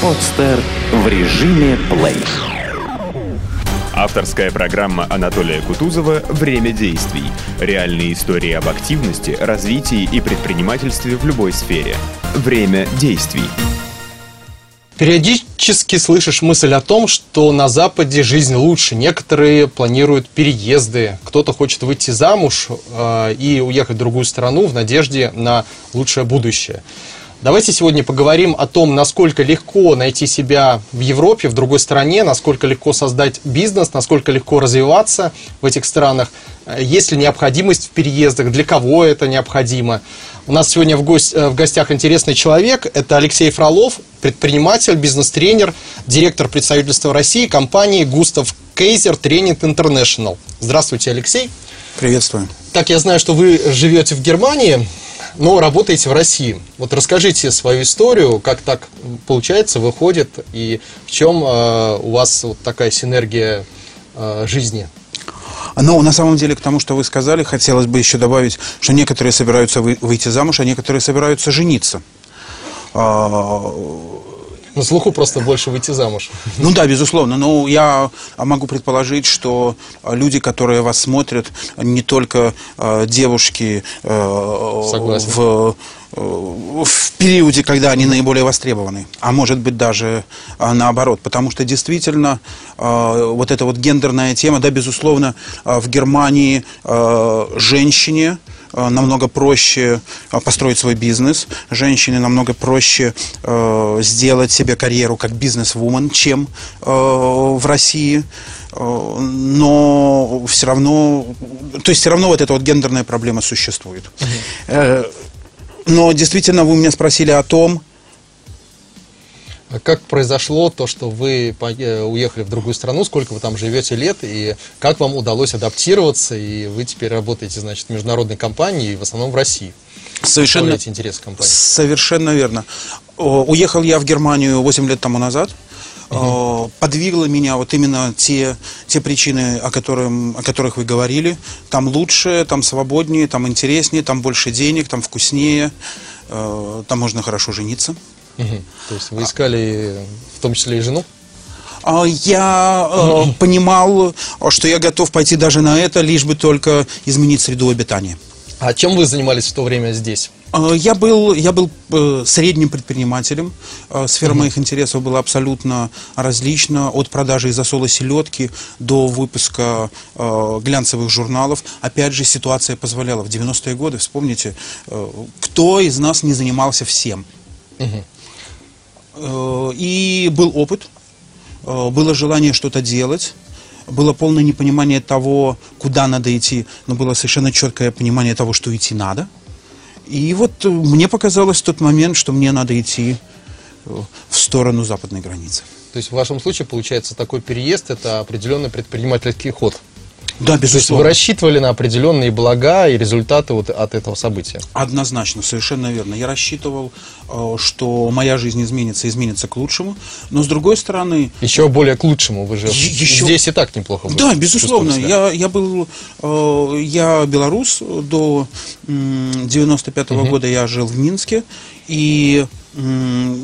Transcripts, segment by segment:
Подстер в режиме плей. Авторская программа Анатолия Кутузова «Время действий». Реальные истории об активности, развитии и предпринимательстве в любой сфере. Время действий. Периодически слышишь мысль о том, что на Западе жизнь лучше. Некоторые планируют переезды, кто-то хочет выйти замуж э, и уехать в другую страну в надежде на лучшее будущее. Давайте сегодня поговорим о том, насколько легко найти себя в Европе, в другой стране, насколько легко создать бизнес, насколько легко развиваться в этих странах, есть ли необходимость в переездах, для кого это необходимо. У нас сегодня в, гость, в гостях интересный человек, это Алексей Фролов, предприниматель, бизнес-тренер, директор представительства России компании Густав Кейзер Тренинг Интернешнл. Здравствуйте, Алексей. Приветствую. Так, я знаю, что вы живете в Германии но работаете в России. Вот расскажите свою историю, как так получается, выходит, и в чем э, у вас вот такая синергия э, жизни? Но на самом деле, к тому, что вы сказали, хотелось бы еще добавить, что некоторые собираются выйти замуж, а некоторые собираются жениться. На слуху просто больше выйти замуж. Ну да, безусловно. Но я могу предположить, что люди, которые вас смотрят, не только э, девушки э, в э, в периоде, когда они наиболее востребованы, а может быть даже э, наоборот, потому что действительно э, вот эта вот гендерная тема, да, безусловно, в Германии женщине намного проще э, построить свой бизнес, женщине намного проще э, сделать себе карьеру как бизнес-вумен, чем э, в России. Э, но все равно, то есть все равно вот эта вот гендерная проблема существует. Но действительно вы меня спросили о том, а как произошло то, что вы э, уехали в другую страну, сколько вы там живете лет, и как вам удалось адаптироваться, и вы теперь работаете, значит, в международной компании, в основном в России? Совершенно, интерес компании. Совершенно верно. Уехал я в Германию 8 лет тому назад. Угу. Подвигло меня вот именно те, те причины, о, которым, о которых вы говорили. Там лучше, там свободнее, там интереснее, там больше денег, там вкуснее, э, там можно хорошо жениться. Угу. То есть вы искали в том числе и жену? А, я э, понимал, что я готов пойти даже на это, лишь бы только изменить среду обитания. А чем вы занимались в то время здесь? А, я был, я был э, средним предпринимателем. Э, сфера угу. моих интересов была абсолютно различна. От продажи изосола селедки до выпуска э, глянцевых журналов. Опять же, ситуация позволяла. В 90-е годы, вспомните, э, кто из нас не занимался всем. Угу. Э, и был опыт, э, было желание что-то делать, было полное непонимание того, куда надо идти, но было совершенно четкое понимание того, что идти надо. И вот мне показалось в тот момент, что мне надо идти э, в сторону западной границы. То есть в вашем случае получается такой переезд это определенный предпринимательский ход. Да, безусловно. То есть вы рассчитывали на определенные блага и результаты вот от этого события? Однозначно, совершенно верно. Я рассчитывал, э, что моя жизнь изменится, изменится к лучшему, но с другой стороны... Еще более к лучшему, вы же еще... здесь и так неплохо Да, безусловно. Я, я был, э, я белорус, до 95 -го угу. года я жил в Минске, и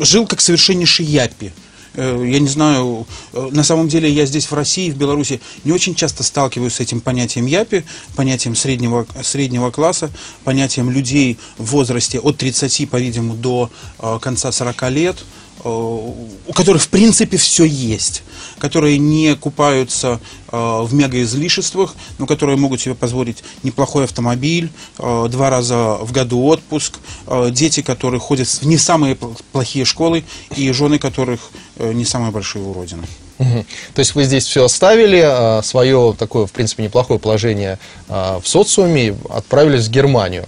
жил как совершеннейший япи. Э, я не знаю, э, на самом деле я здесь в России, в Беларуси не очень часто сталкиваюсь с этим понятием ЯПИ, понятием среднего, среднего класса, понятием людей в возрасте от 30, по-видимому, до э, конца 40 лет, у которых в принципе все есть, которые не купаются э, в мегаизлишествах, но которые могут себе позволить неплохой автомобиль, э, два раза в году отпуск, э, дети, которые ходят в не самые плохие школы и жены которых э, не самые большие уродины. То есть вы здесь все оставили, свое такое, в принципе, неплохое положение в социуме, отправились в Германию.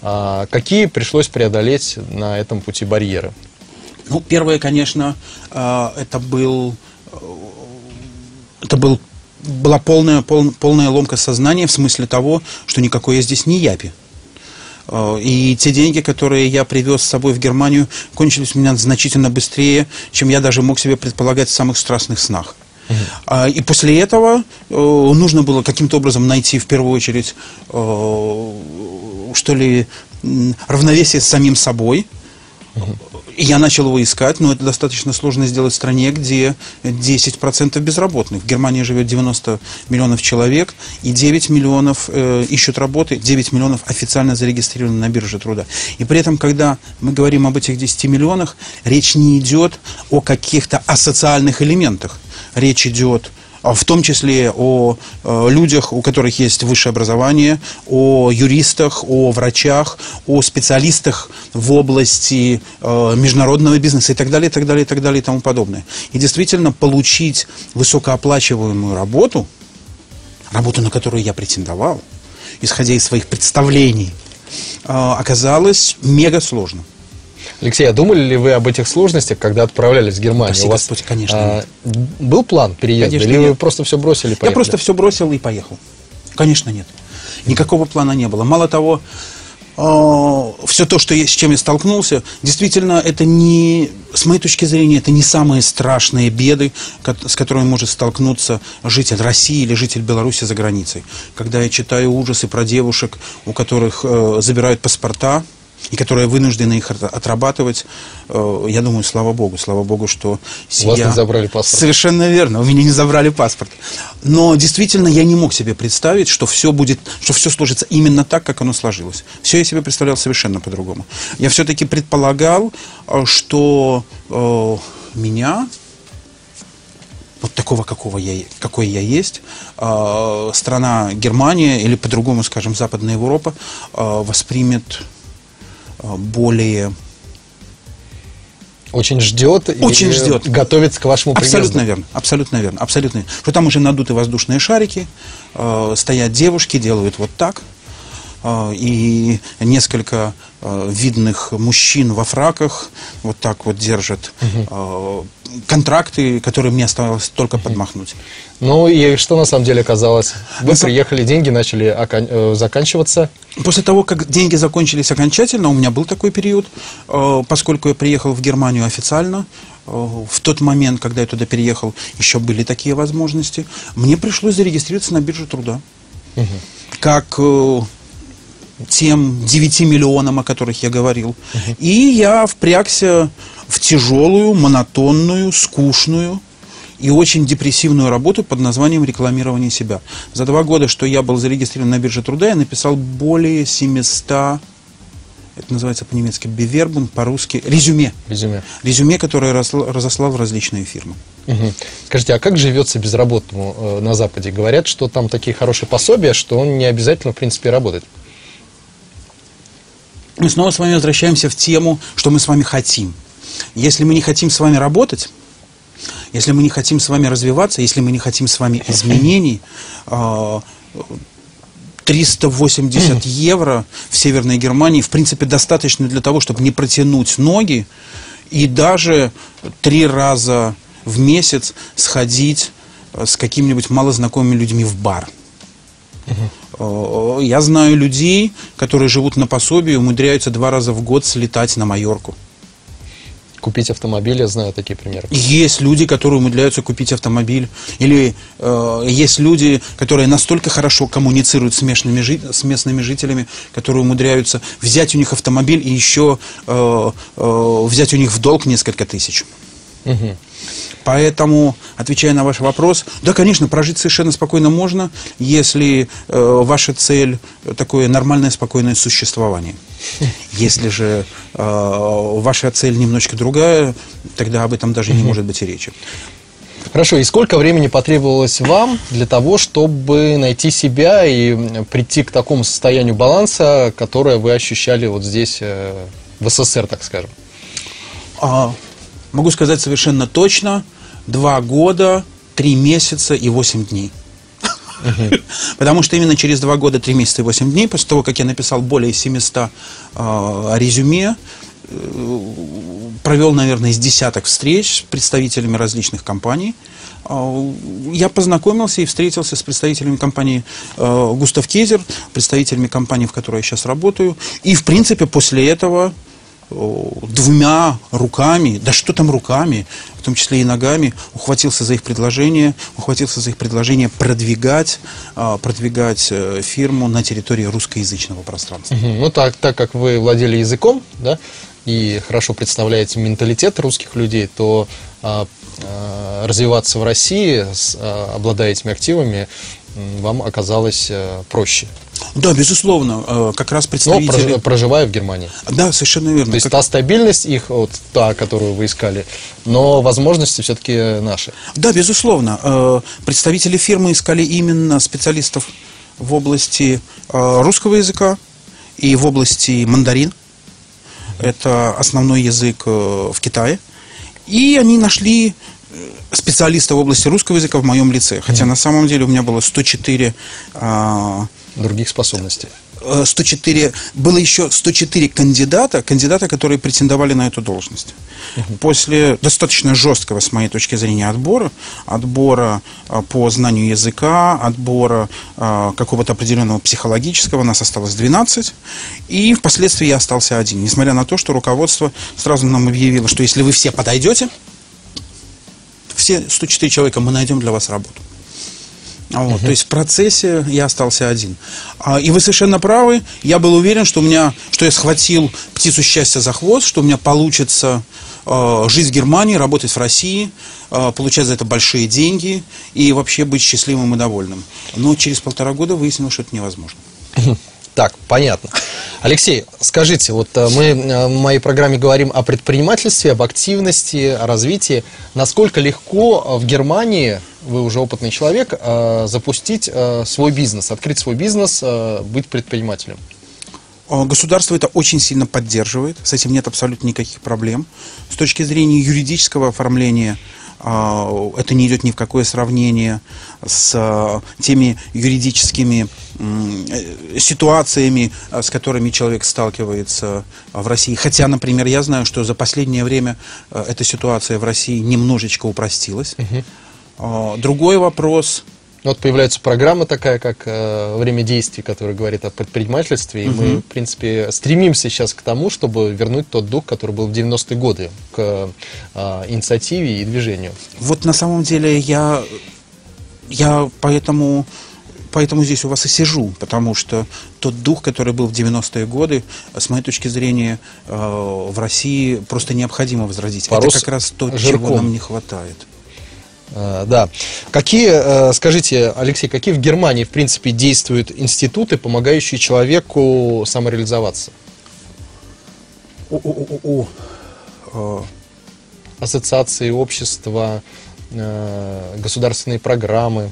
Какие пришлось преодолеть на этом пути барьеры? Ну, первое, конечно, э, это был, э, это был, была полная, пол, полная ломка сознания в смысле того, что никакой я здесь не япи. Э, и те деньги, которые я привез с собой в Германию, кончились у меня значительно быстрее, чем я даже мог себе предполагать в самых страстных снах. Uh-huh. И после этого нужно было каким-то образом найти в первую очередь, что ли, равновесие с самим собой, Я начал его искать, но это достаточно сложно сделать в стране, где 10% безработных. В Германии живет 90 миллионов человек, и 9 миллионов э, ищут работы, 9 миллионов официально зарегистрированы на бирже труда. И при этом, когда мы говорим об этих 10 миллионах, речь не идет о каких-то асоциальных элементах. Речь идет в том числе о э, людях, у которых есть высшее образование, о юристах, о врачах, о специалистах в области э, международного бизнеса и так далее, и так далее, и так далее и тому подобное. И действительно получить высокооплачиваемую работу, работу, на которую я претендовал, исходя из своих представлений, э, оказалось мега сложно. Алексей, а думали ли вы об этих сложностях, когда отправлялись в Германию? Спасибо, У вас Господь, конечно, а, был план переезда? Конечно, или вы нет. просто все бросили и поехали? Я просто все бросил и поехал. Конечно, нет. Никакого плана не было. Мало того, все то, что я, с чем я столкнулся, действительно, это не, с моей точки зрения, это не самые страшные беды, с которыми может столкнуться житель России или житель Беларуси за границей. Когда я читаю ужасы про девушек, у которых э, забирают паспорта, и которые вынуждены их от- отрабатывать, э, я думаю, слава богу, слава богу, что У вас не забрали паспорт. Совершенно верно, у меня не забрали паспорт. Но действительно я не мог себе представить, что все будет, что все сложится именно так, как оно сложилось. Все я себе представлял совершенно по-другому. Я все-таки предполагал, э, что э, меня вот такого, какого я, какой я есть, э, страна Германия или по-другому, скажем, Западная Европа э, воспримет более Очень ждет и Очень ждет. готовится к вашему Абсолютно приезду. верно, абсолютно верно, абсолютно верно. Что там уже надуты воздушные шарики, э, стоят девушки, делают вот так, и несколько э, видных мужчин во фраках вот так вот держат э, контракты, которые мне оставалось только подмахнуть. Ну и что на самом деле оказалось? Вы На приехали, деньги начали э, заканчиваться. После того, как деньги закончились окончательно, у меня был такой период, поскольку я приехал в Германию официально, в тот момент, когда я туда переехал, еще были такие возможности, мне пришлось зарегистрироваться на бирже труда. Как э, тем 9 миллионам, о которых я говорил. И я впрягся в тяжелую, монотонную, скучную и очень депрессивную работу под названием рекламирование себя. За два года, что я был зарегистрирован на бирже труда, я написал более 700, это называется по-немецки бевербун, по-русски резюме. Резюме. Резюме, которое разослал, в различные фирмы. Мгм. Скажите, а как живется безработному э, на Западе? Говорят, что там такие хорошие пособия, что он не обязательно, в принципе, работать. Мы снова с вами возвращаемся в тему, что мы с вами хотим. Если мы не хотим с вами работать, если мы не хотим с вами развиваться, если мы не хотим с вами изменений, а, 380 евро в Северной Германии, в принципе, достаточно для того, чтобы не протянуть ноги и даже три раза в месяц сходить э, с какими-нибудь малознакомыми людьми в бар. Я знаю людей, которые живут на пособии и умудряются два раза в год слетать на Майорку. Купить автомобиль, я знаю такие примеры. Есть люди, которые умудряются купить автомобиль. Или э, есть люди, которые настолько хорошо коммуницируют с местными, жи- с местными жителями, которые умудряются взять у них автомобиль и еще э, э, взять у них в долг несколько тысяч. Мгм. Поэтому, отвечая на ваш вопрос, да, конечно, прожить совершенно спокойно можно, если э, ваша цель такое нормальное, спокойное существование. Если же э, ваша цель немножко другая, тогда об этом даже не может быть и речи. Хорошо, и сколько времени потребовалось вам для того, чтобы найти себя и м, прийти к такому состоянию баланса, которое вы ощущали вот здесь, э, в СССР, так скажем? А, могу сказать совершенно точно, два года, три месяца и восемь дней. Потому что именно через два года, три месяца и восемь дней, после того, как я написал более 700 а, резюме, э, провел, наверное, из десяток встреч с представителями различных компаний, а, я познакомился и встретился с представителями компании э, Густав Кезер, представителями компании, в которой я сейчас работаю. И, в принципе, после этого двумя руками, да что там руками, в том числе и ногами, ухватился за их предложение, ухватился за их предложение продвигать, а, продвигать э, фирму на территории русскоязычного пространства. Мгм. Ну, так, так как вы владели языком, да, и хорошо представляете менталитет русских людей, то а, а, развиваться в России, с, а, обладая этими активами, вам оказалось а, проще. Да, безусловно, э, как раз Но представители... прож- проживая в Германии. Да, совершенно верно. То есть Как- та стабильность их, вот та, которую вы искали, но возможности все-таки наши. Да, безусловно. Э, Представители фирмы искали именно специалистов в области э, русского языка и в области мандарин. Это основной язык в Китае. И они нашли специалиста в области русского языка в моем лице. Хотя на самом деле у меня было 104 а, Других способностей. э, 104, было еще 104 кандидата, кандидата, которые претендовали на эту должность. После достаточно жесткого, с моей точки зрения, отбора, отбора э, по знанию языка, отбора э, какого-то определенного психологического, нас осталось 12, и впоследствии я остался один, несмотря на то, что руководство сразу нам объявило, что если вы все подойдете, все 104 человека, мы найдем для вас работу. А Вот, То есть в процессе я остался один. А, и вы совершенно правы. Я был уверен, что у меня, что я схватил птицу счастья за хвост, что у меня получится э, жить в Германии, работать в России, э, получать за это большие деньги и вообще быть счастливым и довольным. Но через полтора года выяснилось, что это невозможно. Так, понятно. Алексей, скажите, вот э, мы э, в моей программе говорим о предпринимательстве, об активности, о развитии. Насколько легко э, в Германии, вы уже опытный человек, запустить свой бизнес, открыть свой бизнес, быть предпринимателем? Государство это очень сильно поддерживает, с этим нет абсолютно никаких проблем. С точки зрения юридического оформления это не идет ни в какое сравнение с а, теми юридическими э, ситуациями, а, с которыми человек сталкивается а, в России. Хотя, например, я знаю, что за последнее время а, эта ситуация в России немножечко упростилась. А, Другой вопрос, Вот появляется программа такая, как э, «Время действий», которая говорит о предпринимательстве, и мы, в принципе, стремимся сейчас к тому, чтобы вернуть тот дух, который был в 90-е годы, к э, инициативе и движению. Вот на самом деле я, я поэтому, поэтому здесь у вас и сижу, потому что тот дух, который был в 90-е годы, с моей точки зрения, э, в России просто необходимо возродить. Порос Это как раз то, чего жирком. нам не хватает. Э, Да. Какие, э, скажите, Алексей, какие в Германии, в принципе, действуют институты, помогающие человеку самореализоваться? У-у-у-у. Э, Ассоциации, общества, государственные программы.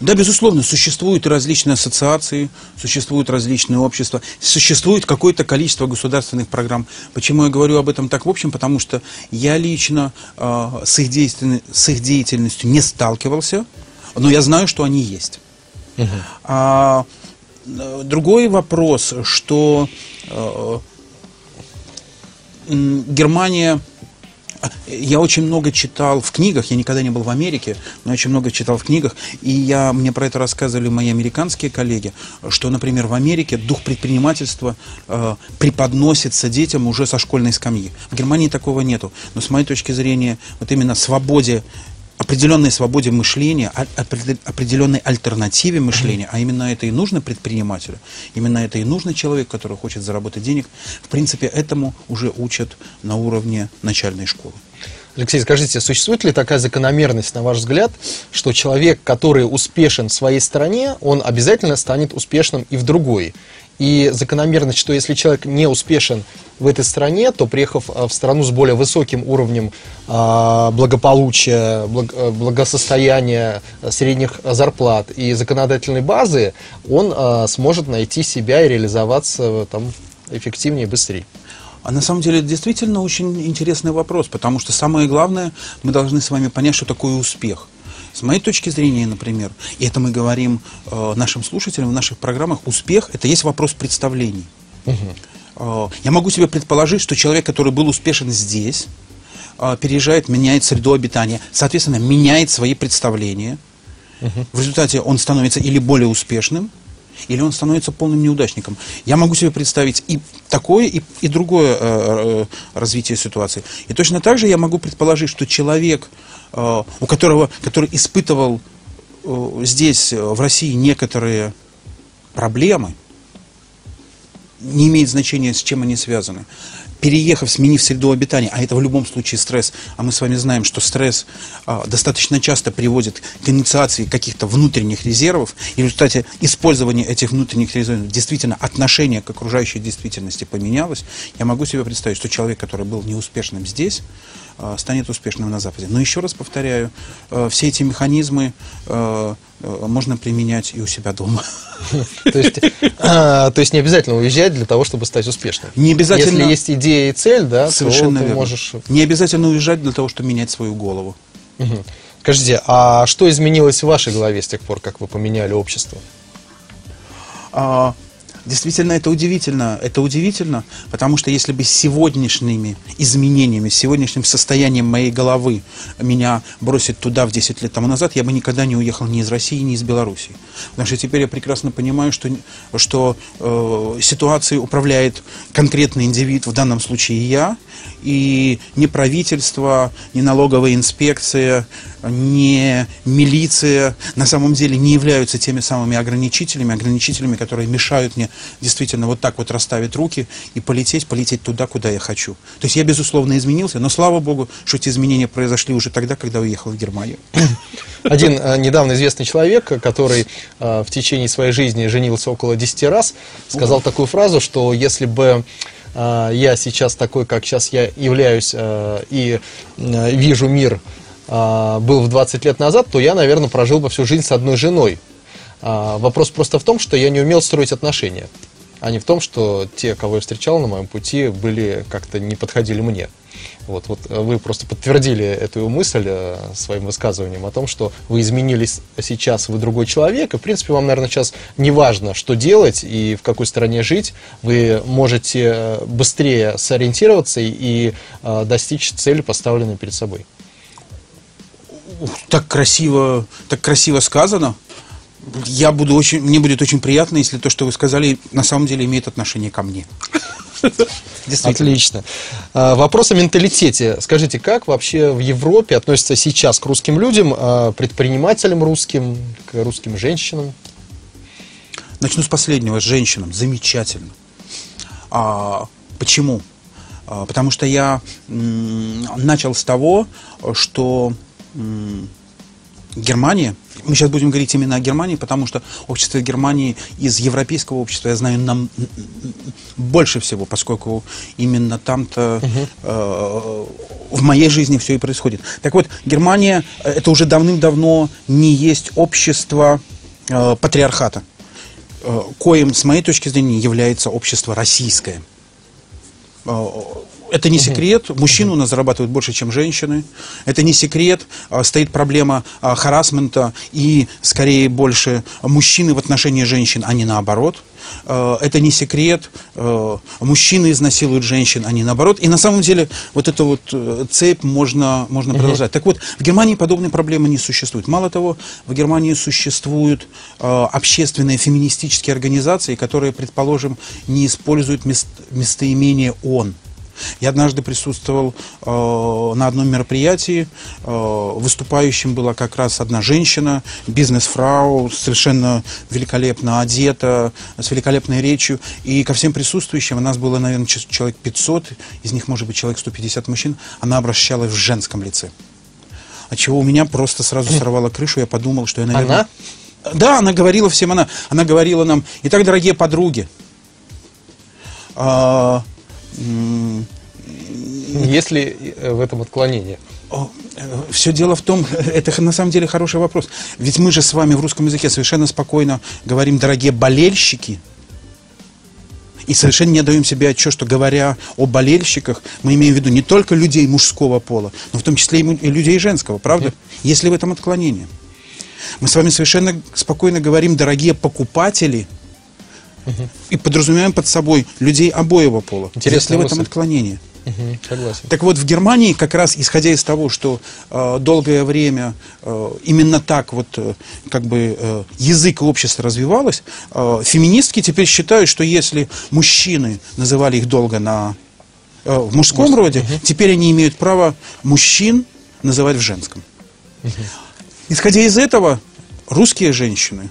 Да, безусловно, существуют различные ассоциации, существуют различные общества, существует какое-то количество государственных программ. Почему я говорю об этом так в общем? Потому что я лично э, с, их с их деятельностью не сталкивался, но я знаю, что они есть. А, э, другой вопрос, что э, Германия я очень много читал в книгах, я никогда не был в Америке, но очень много читал в книгах, и я, мне про это рассказывали мои американские коллеги, что, например, в Америке дух предпринимательства э, преподносится детям уже со школьной скамьи. В Германии такого нету. Но с моей точки зрения, вот именно свободе определенной свободе мышления, а- опреде- определенной альтернативе мышления, а именно это и нужно предпринимателю, именно это и нужно человеку, который хочет заработать денег. В принципе, этому уже учат на уровне начальной школы. Алексей, скажите, существует ли такая закономерность, на ваш взгляд, что человек, который успешен в своей стране, он обязательно станет успешным и в другой? И закономерность, что если человек не успешен в этой стране, то приехав а, в страну с более высоким уровнем а, благополучия, благ- э, благосостояния, э, средних зарплат и законодательной базы, он сможет найти себя и реализоваться э, там эффективнее и быстрее. А на самом деле это действительно очень интересный вопрос, потому что самое главное, мы должны с вами понять, что такое успех. С моей точки зрения, например, и это мы говорим э, нашим слушателям в наших программах, успех это есть вопрос представлений. Э, я могу себе предположить, что человек, который был успешен здесь, э, переезжает, меняет среду обитания, соответственно, меняет свои представления. В результате он становится или более успешным, или он становится полным неудачником. Я могу себе представить и такое, и, и другое э, э, развитие ситуации. И точно так же я могу предположить, что человек, э, у которого, который испытывал э, здесь, э, в России, некоторые проблемы, не имеет значения, с чем они связаны. Переехав, сменив среду обитания, а это в любом случае стресс, а мы с вами знаем, что стресс а, достаточно часто приводит к инициации каких-то внутренних резервов, и в результате использования этих внутренних резервов действительно отношение к окружающей действительности поменялось, я могу себе представить, что человек, который был неуспешным здесь, станет успешным на Западе. Но еще раз повторяю, а, все эти механизмы а, можно применять и у себя дома. То есть, то есть не обязательно уезжать для того, чтобы стать успешным. Не обязательно. Если есть идея и цель, да, Совершенно то ты можешь... Не обязательно уезжать для того, чтобы менять свою голову. Мгм. Скажите, а что изменилось в вашей голове с тех пор, как вы поменяли общество? А, Действительно, это удивительно. Это удивительно, потому что если бы сегодняшними изменениями, сегодняшним состоянием моей головы меня бросить туда в 10 лет тому назад, я бы никогда не уехал ни из России, ни из Белоруссии. Потому что теперь я прекрасно понимаю, что, что э, ситуацией управляет конкретный индивид, в данном случае я, и не правительство, не налоговая инспекция, не милиция на самом деле не являются теми самыми ограничителями, ограничителями, которые мешают мне действительно вот так вот расставить руки и полететь, полететь туда, куда я хочу. То есть я, безусловно, изменился, но слава богу, что эти изменения произошли уже тогда, когда уехал в Германию. Один э, недавно известный человек, который э, в течение своей жизни женился около 10 раз, сказал такую фразу, что если бы э, я сейчас такой, как сейчас я являюсь и вижу мир, был в 20 лет назад, то я, наверное, прожил бы всю жизнь с одной женой. А, Вопрос просто в том, что я не умел строить отношения, а не в том, что те, кого я встречал на моем пути, были как-то не подходили мне. Вот, вот э, вы просто подтвердили эту мысль э, своим высказыванием о том, что вы изменились сейчас, вы другой человек, и, в принципе, вам, наверное, сейчас не важно, что делать и в какой стране жить, вы можете э, быстрее сориентироваться и, э, достичь цели, поставленной перед собой. Так красиво, так красиво сказано. Я буду очень, мне будет очень приятно, если то, что вы сказали, на самом деле имеет отношение ко мне. Отлично. А, Вопрос о менталитете. Скажите, как вообще в Европе относятся сейчас к русским людям, а, предпринимателям русским, к русским женщинам? Начну с последнего, с женщинам. Замечательно. А, почему? А, потому что я м, начал с того, что м, Германия, мы сейчас будем говорить именно о Германии, потому что общество Германии из европейского общества я знаю нам больше всего, поскольку именно там-то э, в моей жизни все и происходит. Так вот, Германия э, это уже давным-давно не есть общество э, патриархата э, коим, с моей точки зрения, является общество российское. Это не секрет, мужчины у нас зарабатывают больше, чем женщины. Это не секрет, э, стоит проблема э, харасмента и, скорее, больше мужчины в отношении женщин, а не наоборот. Э, Это не секрет, мужчины изнасилуют женщин, а не наоборот. И на самом деле вот эту вот э, цепь можно, можно продолжать. Так вот, в Германии подобной проблемы не существует. Мало того, в Германии существуют общественные феминистические организации, которые, предположим, не используют мест- местоимение «он». Я однажды присутствовал э, на одном мероприятии, э, выступающим была как раз одна женщина, бизнес-фрау, совершенно великолепно одета, с великолепной речью, и ко всем присутствующим, у нас было, наверное, человек 500, из них, может быть, человек 150 мужчин, она обращалась в женском лице. От чего у меня просто сразу сорвало крышу, я подумал, что я, наверное... Да, она говорила всем, она, она говорила нам, итак, дорогие подруги, м, Есть ли э, в этом отклонение? все дело в том, это на самом деле хороший вопрос. Ведь мы же с вами в русском языке совершенно спокойно говорим, дорогие болельщики, и совершенно не даем себе отчет, что говоря о болельщиках, мы имеем в виду не только людей мужского пола, но в том числе и людей женского, правда? Есть ли в этом отклонение? Мы с вами совершенно спокойно говорим, дорогие покупатели, и подразумеваем под собой людей обоего пола. Есть Интересная ли в этом отклонение? Мгм, согласен. Так вот, в Германии, как раз исходя из того, что э, долгое время э, именно так вот э, как бы э, язык общества развивалось, э, феминистки теперь считают, что если мужчины называли их долго на, э, в мужском роде, теперь они имеют право мужчин называть в женском. Исходя из этого, русские женщины,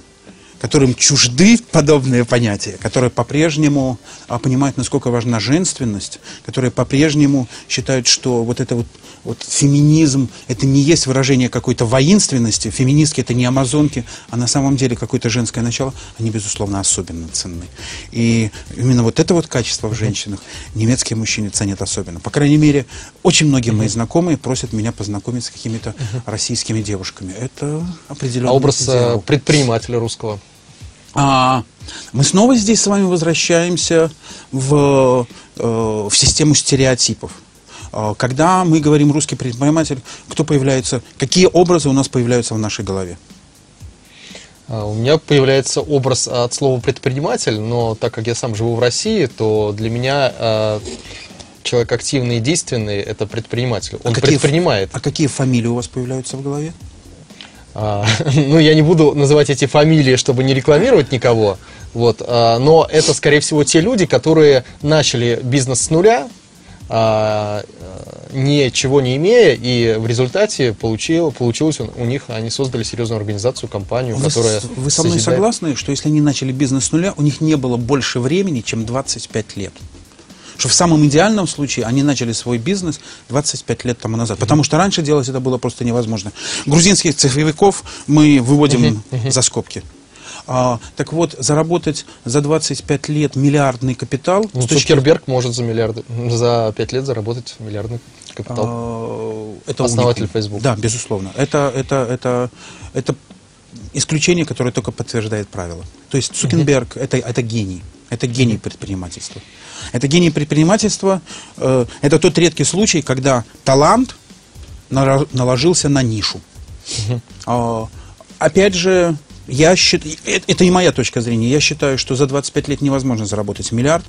которым чужды подобные понятия, которые по-прежнему а, понимают, насколько важна женственность, которые по-прежнему считают, что вот это вот, вот феминизм, это не есть выражение какой-то воинственности, феминистки это не амазонки, а на самом деле какое-то женское начало, они, безусловно, особенно ценны. И именно вот это вот качество в женщинах немецкие мужчины ценят особенно. По крайней мере, очень многие мои знакомые просят меня познакомить с какими-то российскими девушками. Это определенно. А образ э, предпринимателя русского? А, мы снова здесь с вами возвращаемся в, э, в систему стереотипов. А, когда мы говорим русский предприниматель, кто появляется, какие образы у нас появляются в нашей голове? А, у меня появляется образ от слова предприниматель, но так как я сам живу в России, то для меня э, человек активный и действенный это предприниматель. Он а какие, предпринимает. А какие фамилии у вас появляются в голове? А, ну, я не буду называть эти фамилии, чтобы не рекламировать никого, вот, а, но это, скорее всего, те люди, которые начали бизнес с нуля, а, ничего не имея, и в результате получил, получилось у них, они создали серьезную организацию, компанию, вы которая... С, вы со мной созидает... согласны, что если они начали бизнес с нуля, у них не было больше времени, чем 25 лет? Что в самом идеальном случае они начали свой бизнес 25 лет тому назад. Потому что раньше делать это было просто невозможно. Грузинских цифровиков мы выводим за скобки. А, так вот, заработать за 25 лет миллиардный капитал... Ну, точки... Цукерберг может за, миллиарды, за 5 лет заработать миллиардный капитал. А, это Основатель уникум. Facebook. Да, безусловно. Это, это, это, это исключение, которое только подтверждает правило. То есть Цукенберг это, это гений. Это гений предпринимательства. Это гений предпринимательства. Э, это тот редкий случай, когда талант наложился на нишу. Угу. Опять же, я считаю, э, это не моя точка зрения, я считаю, что за 25 лет невозможно заработать миллиард.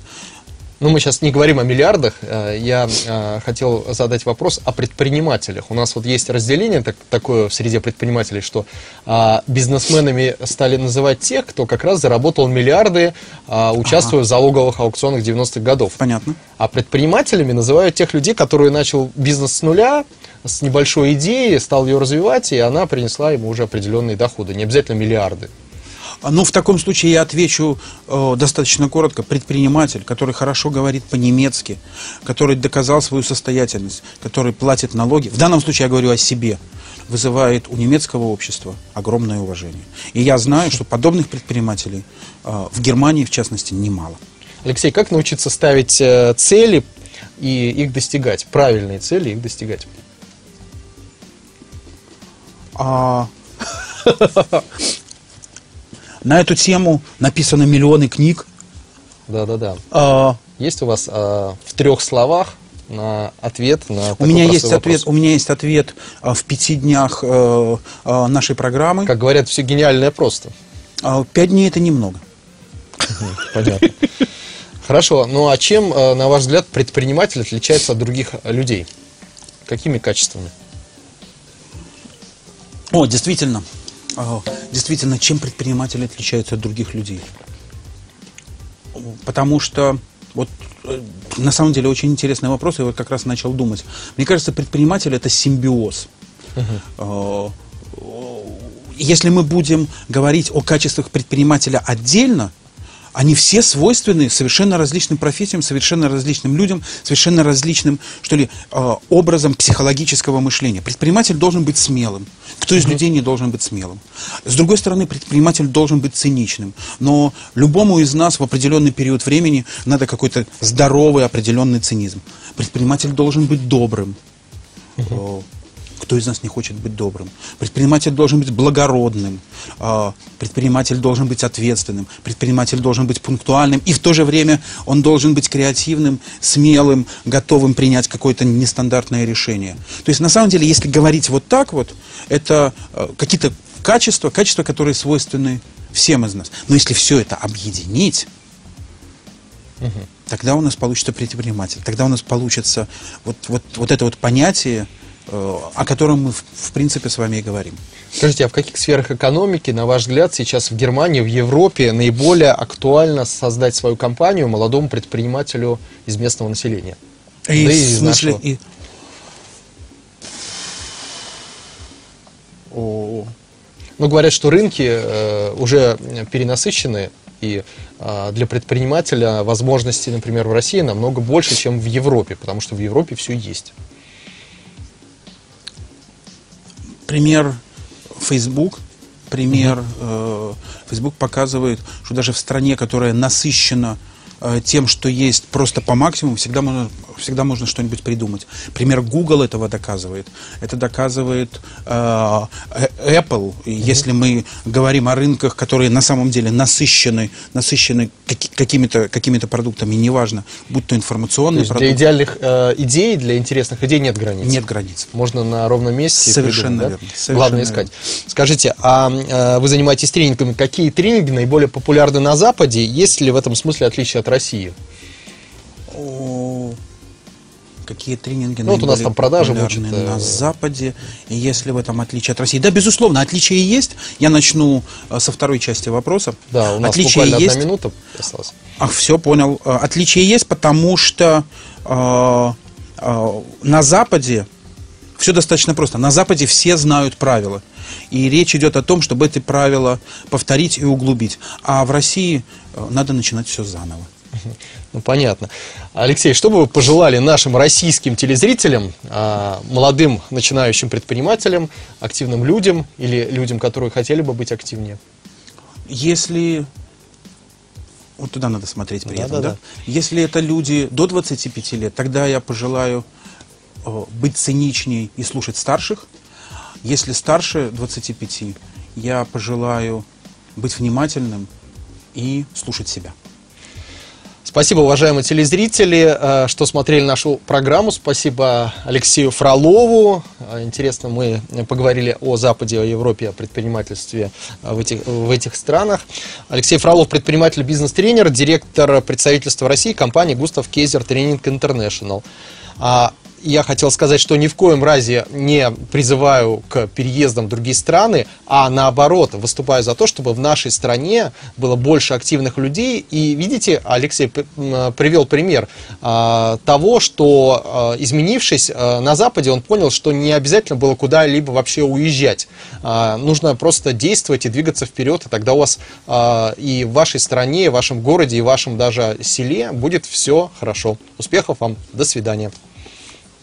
Ну, мы сейчас не говорим о миллиардах. Э, я э, хотел задать вопрос о предпринимателях. У нас вот есть разделение так, такое в среде предпринимателей, что а, бизнесменами стали называть тех, кто как раз заработал миллиарды, а, участвуя ага. в залоговых аукционах 90-х годов. Понятно. А предпринимателями называют тех людей, которые начал бизнес с нуля, с небольшой идеей, стал ее развивать, и она принесла ему уже определенные доходы, не обязательно миллиарды. Ну, в таком случае я отвечу э, достаточно коротко. Предприниматель, который хорошо говорит по-немецки, который доказал свою состоятельность, который платит налоги, в данном случае я говорю о себе, вызывает у немецкого общества огромное уважение. И я знаю, что подобных предпринимателей э, в Германии, в частности, немало. Алексей, как научиться ставить э, цели и их достигать? Правильные цели их достигать? А... На эту тему написано миллионы книг. Да-да-да. А... Есть у вас а, в трех словах на ответ на у меня есть вопрос. ответ у меня есть ответ а, в пяти днях а, а, нашей программы как говорят все гениальное просто а, пять дней это немного понятно хорошо ну а чем на ваш взгляд предприниматель отличается от других людей какими качествами о действительно действительно, чем предприниматели отличаются от других людей? Потому что вот э, на самом деле очень интересный вопрос, я вот как раз начал думать. Мне кажется, предприниматель это симбиоз. Uh-huh. Если мы будем говорить о качествах предпринимателя отдельно, они все свойственны совершенно различным профессиям, совершенно различным людям, совершенно различным, что ли, а, образом психологического мышления. Предприниматель должен быть смелым. Кто из людей не должен быть смелым? С другой стороны, предприниматель должен быть циничным. Но любому из нас в определенный период времени надо какой-то здоровый определенный цинизм. Предприниматель должен быть добрым. Uh-huh. Кто из нас не хочет быть добрым? Предприниматель должен быть благородным, а, предприниматель должен быть ответственным, предприниматель должен быть пунктуальным, и в то же время он должен быть креативным, смелым, готовым принять какое-то нестандартное решение. То есть, на самом деле, если говорить вот так вот, это а, какие-то качества, качества, которые свойственны всем из нас. Но если все это объединить, угу. тогда у нас получится предприниматель, тогда у нас получится вот, вот, вот это вот понятие, Э, о котором мы, в принципе, с вами и говорим. Скажите, а в каких сферах экономики, на ваш взгляд, сейчас в Германии, в Европе наиболее актуально создать свою компанию молодому предпринимателю из местного населения? И, да и в смысле, нашего... и... О, Но говорят, что рынки э, уже перенасыщены, и э, для предпринимателя возможностей, например, в России намного больше, чем в Европе, потому что в Европе все есть. Пример Facebook, пример э, Facebook показывает, что даже в стране, которая насыщена тем, что есть просто по максимуму, всегда можно всегда можно что-нибудь придумать. Пример Google этого доказывает. Это доказывает э, Apple. И mm-hmm. Если мы говорим о рынках, которые на самом деле насыщены, насыщены какими-то какими продуктами, неважно, будь то информационный то продукт. Для идеальных э, идей, для интересных идей нет границ. Нет границ. Можно на ровном месте. Совершенно верно. Да? Совершенно Главное искать. Верно. Скажите, а э, вы занимаетесь тренингами? Какие тренинги наиболее популярны на Западе? Есть ли в этом смысле отличие от России? какие тренинги ну, вот у нас там продажи мучат, на Западе, и если в этом отличие от России. Да, безусловно, отличия есть. Я начну э, со второй части вопроса. Да, у нас отличия буквально есть. одна минута осталась. Ах, все, понял. Э, отличия есть, потому что э, э, на Западе все достаточно просто. На Западе все знают правила. И речь идет о том, чтобы эти правила повторить и углубить. А в России э, надо начинать все заново. Ну, понятно. Алексей, что бы вы пожелали нашим российским телезрителям, а, молодым начинающим предпринимателям, активным людям или людям, которые хотели бы быть активнее? Если вот туда надо смотреть при да, этом, да, да? Если это люди до 25 лет, тогда я пожелаю э, быть циничней и слушать старших. Если старше 25, я пожелаю быть внимательным и слушать себя. Спасибо, уважаемые телезрители, э, что смотрели нашу программу. Спасибо Алексею Фролову. Э, интересно, мы поговорили о Западе, о Европе, о предпринимательстве э, в этих, в этих странах. Алексей Фролов, предприниматель, бизнес-тренер, директор представительства России компании Густав Кейзер Тренинг Интернешнл я хотел сказать, что ни в коем разе не призываю к переездам в другие страны, а наоборот, выступаю за то, чтобы в нашей стране было больше активных людей. И видите, Алексей привел пример а, того, что а, изменившись а, на Западе, он понял, что не обязательно было куда-либо вообще уезжать. Нужно просто действовать и двигаться вперед, и тогда у вас и в вашей стране, и в вашем городе, и в вашем даже селе будет все хорошо. Успехов вам, до свидания.